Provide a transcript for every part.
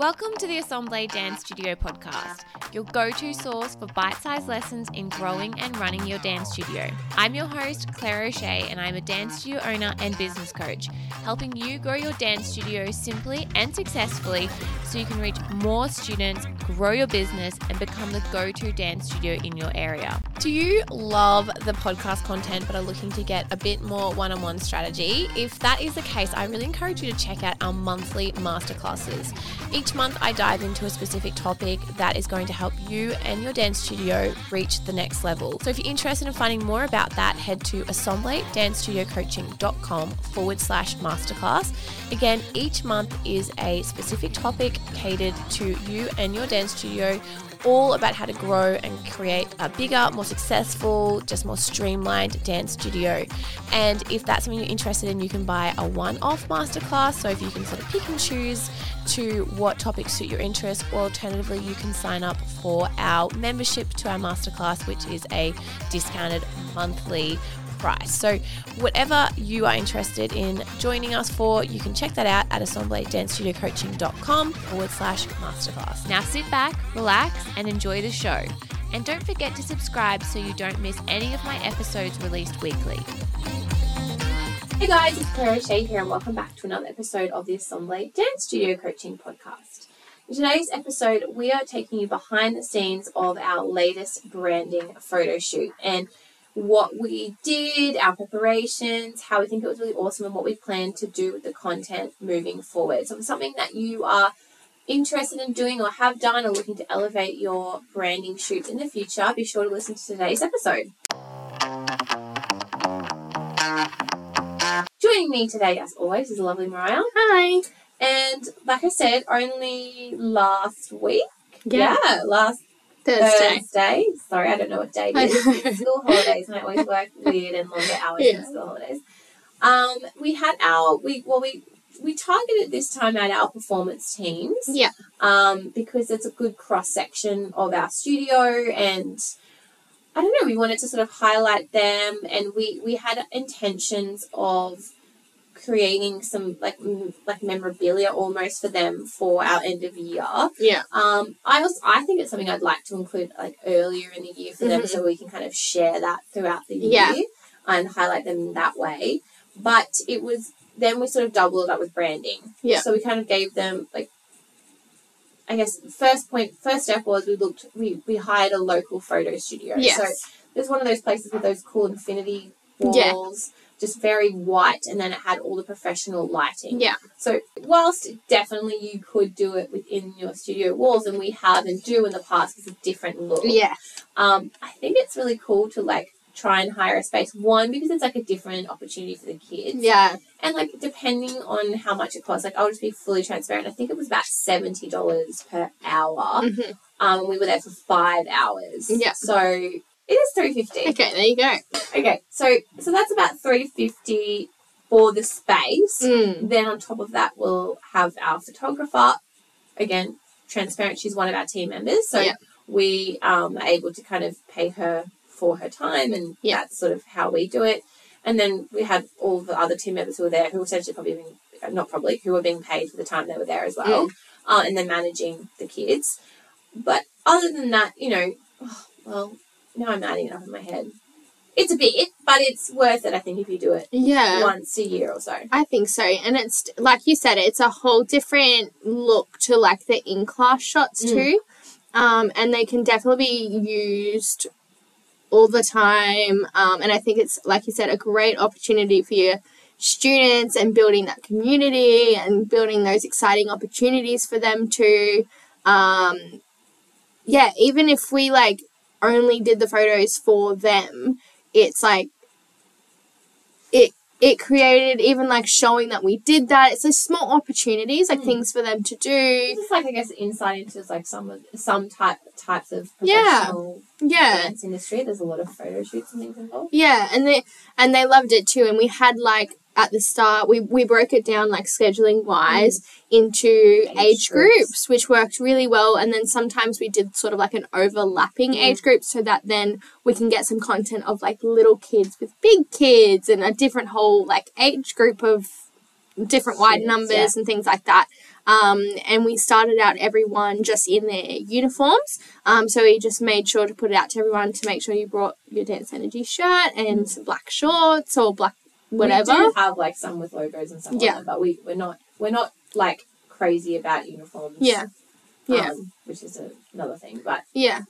Welcome to the Assemble Dance Studio podcast, your go to source for bite sized lessons in growing and running your dance studio. I'm your host, Claire O'Shea, and I'm a dance studio owner and business coach, helping you grow your dance studio simply and successfully so you can reach more students, grow your business, and become the go to dance studio in your area. Do you love the podcast content but are looking to get a bit more one on one strategy? If that is the case, I really encourage you to check out our monthly masterclasses. Each month, I dive into a specific topic that is going to help you and your dance studio reach the next level. So if you're interested in finding more about that, head to assembledancestudiocoaching.com forward slash masterclass. Again, each month is a specific topic catered to you and your dance studio all about how to grow and create a bigger, more successful, just more streamlined dance studio. And if that's something you're interested in, you can buy a one off masterclass. So if you can sort of pick and choose to what topics suit your interest, or alternatively, you can sign up for our membership to our masterclass, which is a discounted monthly price. So, whatever you are interested in joining us for, you can check that out at assembledancestudiocoaching.com forward slash masterclass. Now, sit back, relax, and enjoy the show. And don't forget to subscribe so you don't miss any of my episodes released weekly. Hey guys, it's Claire O'Shea here, and welcome back to another episode of the Assemble Dance Studio Coaching Podcast. In today's episode, we are taking you behind the scenes of our latest branding photo shoot. And what we did, our preparations, how we think it was really awesome, and what we plan to do with the content moving forward. So, if it's something that you are interested in doing or have done or looking to elevate your branding shoots in the future, be sure to listen to today's episode. Joining me today, as always, is the lovely Mariah. Hi. And like I said, only last week, Yeah. yeah last Thursday. Thursday. Sorry, I don't know what day it is. It's school holidays, and I always work weird and longer hours Yeah. in school holidays. Um, we had our we well we we targeted this time at our performance teams. Yeah. Um, because it's a good cross section of our studio and. I don't know. We wanted to sort of highlight them, and we we had intentions of creating some like m- like memorabilia almost for them for our end of year. Yeah. Um, I also I think it's something I'd like to include like earlier in the year for them, Mhm. so we can kind of share that throughout the year Yeah. and highlight them that way. But it was then we sort of doubled up with branding. Yeah. So we kind of gave them like. I guess first point, first step was we looked, we, we hired a local photo studio. Yes. So there's one of those places with those cool infinity Yeah. Just very white, and then it had all the professional lighting. Yeah. So whilst definitely you could do it within your studio walls, and we have and do in the past, it's a different look. Yeah. Um, I think it's really cool to like try and hire a space. One because it's like a different opportunity for the kids. Yeah. And like depending on how much it costs, like I'll just be fully transparent. I think it was about seventy dollars per hour. Mhm. Um, we were there for five hours. Yeah. So it is three fifty. Okay, there you go. Okay, so so that's about three fifty for the space. Mm. Then on top of that, we'll have our photographer. Again, transparent. She's one of our team members, so Yeah. we um, are able to kind of pay her for her time, and Yeah. that's sort of how we do it. And then we have all the other team members who were there, who essentially probably being, not probably, who were being paid for the time they were there as well, Mm. uh, and then managing the kids. But other than that, you know, oh, well, now I'm adding it up in my head. It's a bit, but it's worth it. I think if you do it Yeah. once a year or so. I think so. And it's like you said, it's a whole different look to like the in class shots Mm. too. Um, and they can definitely be used all the time. Um, and I think it's, like you said, a great opportunity for your students and building that community and building those exciting opportunities for them to, um, yeah, even if we like only did the photos for them, it's like it it created even like showing that we did that. It's like small opportunities, like Mm. things for them to do. It's just like I guess insight into like some of some type types of Yeah. Yeah. dance industry. There's a lot of photo shoots and things involved. Yeah, and they and they loved it too. And we had like at the start we, we broke it down like scheduling wise into age, Age groups. groups. which worked really well. And then sometimes we did sort of like an overlapping Mm. age group so that then we can get some content of like little kids with big kids and a different whole like age group of different wide numbers yeah. and things like that. Um, and we started out everyone just in their uniforms. Um, so we just made sure to put it out to everyone to make sure you brought your Dance Energy shirt and some black shorts or black whatever. We do have like some with logos and stuff Yeah. but we we're not we're not like crazy about uniforms. Yeah. Yeah. um, which is a, another thing. But Yeah.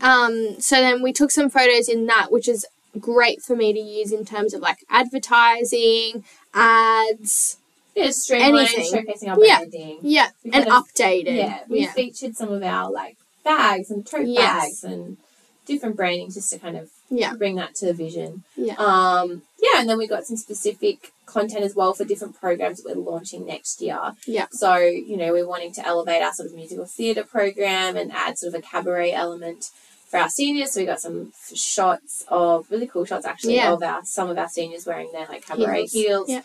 Um, so then we took some photos in that, which is great for me to use in terms of like advertising, ads. yeah, streamlining, Anything. showcasing our Yeah. branding. Yeah. And of- updated. Yeah, we yeah. featured some of our like bags and tote Yes. bags and different branding just to kind of Yeah. bring that to the vision. Yeah. Um, yeah, and then we got some specific content as well for different programs that we're launching next year. Yeah. So, you know, we're wanting to elevate our sort of musical theatre program and add sort of a cabaret element for our seniors. So we got some shots of really cool shots actually Yeah. of our some of our seniors wearing their like cabaret Heels. heels. Yeah.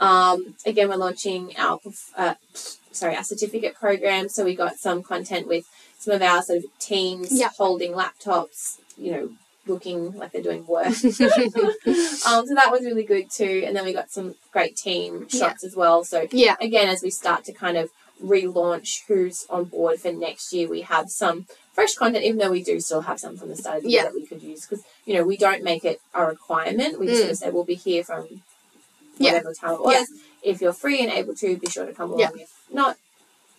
Um, again, we're launching our uh, sorry our certificate program. So we got some content with some of our sort of teens Yeah. holding laptops. You know, looking like they're doing work. um, so that was really good too. And then we got some great team Yeah. shots as well. So yeah. again, as we start to kind of relaunch who's on board for next year, we have some fresh content, even though we do still have some from the start of the Yeah. year that we could use. Because, you know, we don't make it a requirement. We just Mm. sort of say we'll be here from Yeah. whatever time it was. Yeah. If you're free and able to, be sure to come along. Yeah. If not,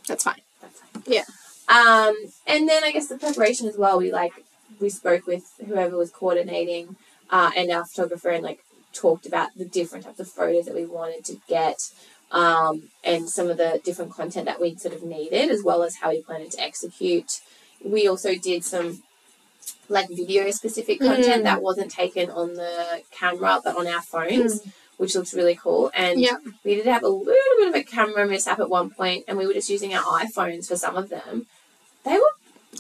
That's fine. that's fine. Yeah. Um, and then I guess the preparation as well. We like we spoke with whoever was coordinating uh, and our photographer and like talked about the different types of photos that we wanted to get um, and some of the different content that we sort of needed as well as how we planned to execute. We also did some like video specific content Mm. that wasn't taken on the camera but on our phones, which looks really cool. And Yeah. we did have a little bit of a camera mishap at one point, and we were just using our iPhones for some of them. They were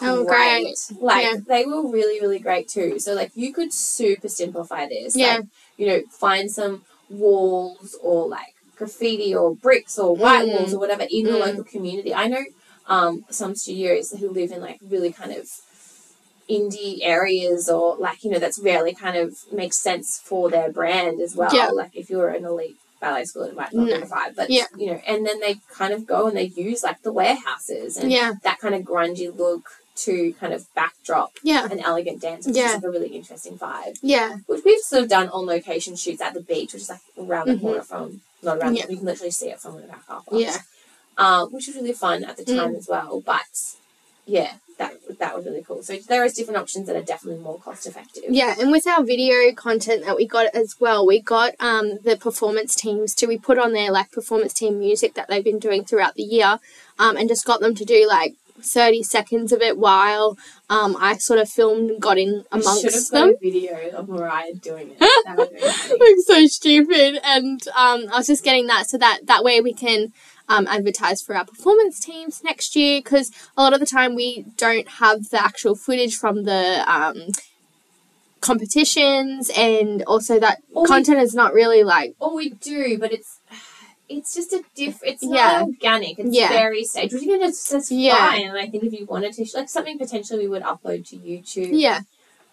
Oh, great. great. Like Yeah. they were really, really great too. So like you could super simplify this. Yeah. Like, you know, find some walls or like graffiti or bricks or white Mm. walls or whatever in the Mm. local community. I know um, some studios who live in like really kind of indie areas or like you know that's really kind of makes sense for their brand as well Yeah. like if you're an elite ballet school it might not No. be five but Yeah. you know and then they kind of go and they use like the warehouses and Yeah. that kind of grungy look to kind of backdrop Yeah. an elegant dance which Yeah. is like a really interesting vibe Yeah. which we've sort of done on location shoots at the beach which is like around the Mhm. corner from not around Yeah. you can literally see it from one of our car parks Yeah. um, which was really fun at the Mm. time as well. But yeah, that that was really cool. So there is different options that are definitely more cost effective. Yeah, and with our video content that we got as well, we got um, the performance teams to we put on their like performance team music that they've been doing throughout the year, um, and just got them to do like thirty seconds of it while um, I sort of filmed and got in should have amongst them. a video of Mariah doing it. That would be. I'm so stupid, and um, I was just getting that so that that way we can um, advertise for our performance teams next year because a lot of the time we don't have the actual footage from the um, competitions, and also that we- content is not really like Or we do, but it's it's just a diff. It's not Yeah. organic. It's Yeah. very staged, which again is that's Yeah. fine. And I think if you wanted to, like something potentially we would upload to YouTube, yeah,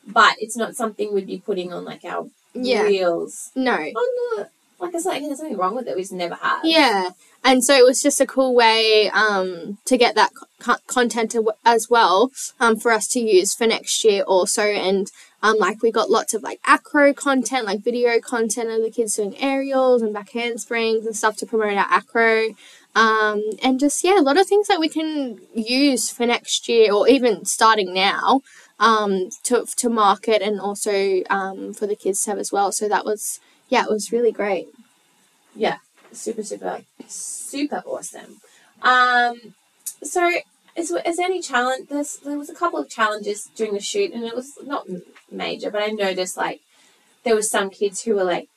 but it's not something we'd be putting on like our yeah, reels. no, On the like I said, there's nothing wrong with it. We just never have. Yeah, and so it was just a cool way um, to get that co- content as well um, for us to use for next year also. And um, like we got lots of like acro content, like video content of the kids doing aerials and back handsprings and stuff to promote our acro. Um, and just yeah, a lot of things that we can use for next year or even starting now um, to to market and also um, for the kids to have as well. So that was yeah, it was really great. Yeah, super super super awesome um so is, is any challenge there's, there was a couple of challenges during the shoot and it was not major but i noticed like there was some kids who were like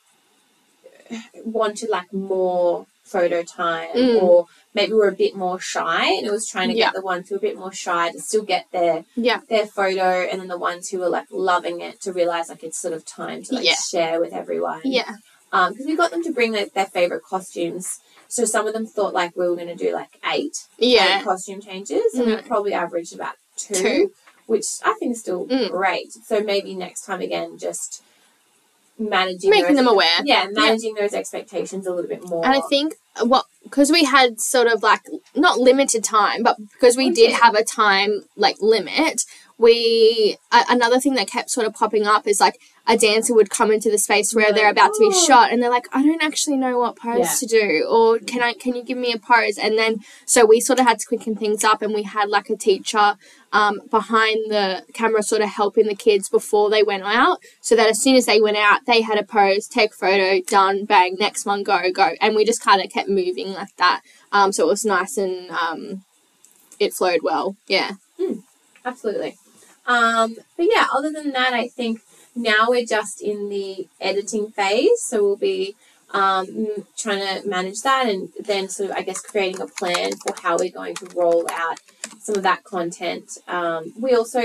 wanted like more photo time Mm. or maybe were a bit more shy and it was trying to Yeah. get the ones who were a bit more shy to still get their Yeah. their photo and then the ones who were like loving it to realize like it's sort of time to like Yeah. share with everyone Yeah. Um because we got them to bring like, their favorite costumes so some of them thought like we were going to do like eight Yeah. costume changes and Mm. it probably averaged about two, Two. which i think is still Mm. great so maybe next time again just managing Making those, them aware. yeah managing those expectations a little bit more And I think what because we had sort of like not limited time, but because we did have a time like limit, we another thing that kept sort of popping up is like a dancer would come into the space where they're about to be Oh. shot and they're like i don't actually know what pose Yeah. to do or can i can you give me a pose and then so we sort of had to quicken things up and we had like a teacher um, behind the camera sort of helping the kids before they went out so that as soon as they went out they had a pose take photo done bang next one go go and we just kind of kept moving like that um, so it was nice and um, it flowed well yeah Absolutely. Um, but yeah, other than that, I think now we're just in the editing phase, so we'll be um, trying to manage that and then sort of, I guess, creating a plan for how we're going to roll out some of that content. Um, we also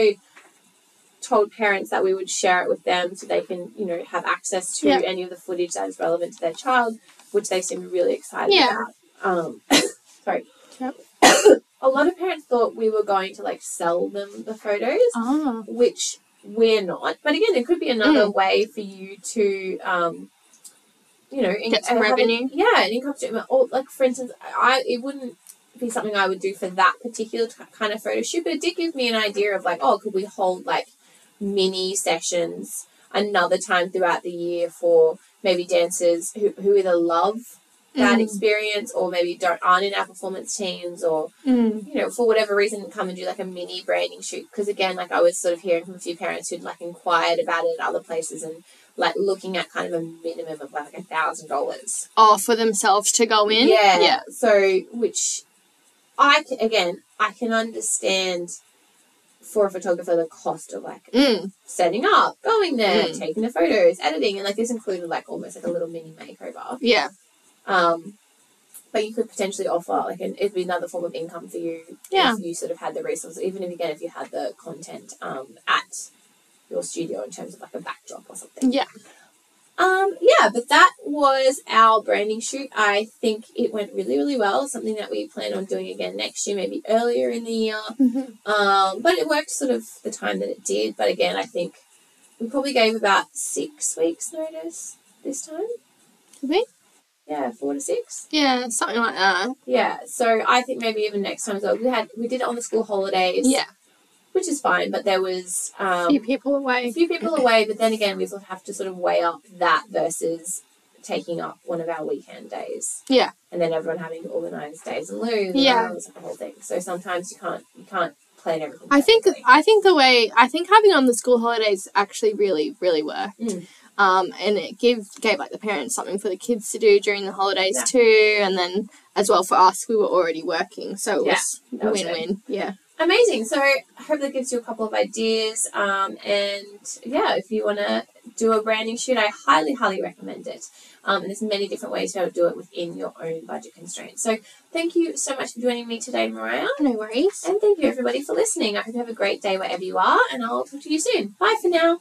told parents that we would share it with them so they can, you know, have access to Yeah. any of the footage that is relevant to their child, which they seem really excited Yeah. about. Um, sorry. Yep. a lot of parents thought we were going to like sell them the photos, oh which we're not. But again, it could be another mm. way for you to, um, you know, in- Get some uh, a- revenue. yeah, an income stream. Or like, for instance, I it wouldn't be something I would do for that particular t- kind of photo shoot, but it did give me an idea of like, oh, could we hold like mini sessions another time throughout the year for maybe dancers who, who either love that Mm. experience or maybe don't aren't in our performance teams or Mm. you know, for whatever reason, come and do like a mini branding shoot. Because again, like I was sort of hearing from a few parents who'd like inquired about it at other places and like looking at kind of a minimum of like a thousand dollars. oh for themselves to go in Yeah. yeah So, which I c- again, I can understand for a photographer the cost of like mm. setting up, going there, Mm. taking the photos, editing, and like this included like almost like a little mini makeover. yeah Um, but you could potentially offer like an, it'd be another form of income for you Yeah. if you sort of had the resources, even if again if you had the content um, at your studio in terms of like a backdrop or something. yeah Um, yeah, but that was our branding shoot. I think it went really, really well. Something that we plan on doing again next year, maybe earlier in the year. Um, but it worked sort of the time that it did. But again, I think we probably gave about six weeks notice this time. Did we? Yeah, four to six. yeah something like that Yeah, so I think maybe even next time as well. We had we did it on the school holidays. yeah which is fine. But there was a um, few people away. a few people away. But then again, we sort of have to sort of weigh up that versus taking up one of our weekend days. Yeah. and then everyone having organized days in lieu. and Yeah. all the whole thing. So sometimes you can't you can't plan everything. I think. I think the way I think having on the school holidays actually really really worked. Mm. Um, and it gave gave like the parents something for the kids to do during the holidays Yeah. too, and then as well for us, we were already working, so it Yeah, was win win. Yeah, Amazing. So I hope that gives you a couple of ideas. Um, and yeah, if you want to do a branding shoot, I highly, highly recommend it. Um, and there's many different ways to do it within your own budget constraints. So thank you so much for joining me today, Mariah. no worries. And thank you everybody for listening. I hope you have a great day wherever you are, and I'll talk to you soon. Bye for now.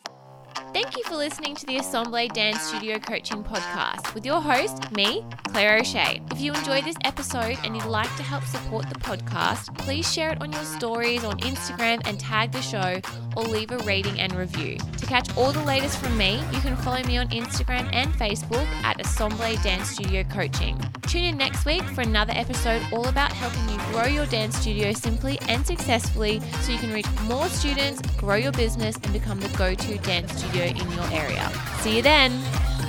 Thank you for listening to the Assemble Dance Studio Coaching Podcast with your host, me, Claire O'Shea. If you enjoyed this episode and you'd like to help support the podcast, please share it on your stories on Instagram and tag the show or leave a rating and review. To catch all the latest from me, you can follow me on Instagram and Facebook at Assemble Dance Studio Coaching. Tune in next week for another episode all about helping you grow your dance studio simply and successfully so you can reach more students, grow your business, and become the go to dance studio in your area. See you then!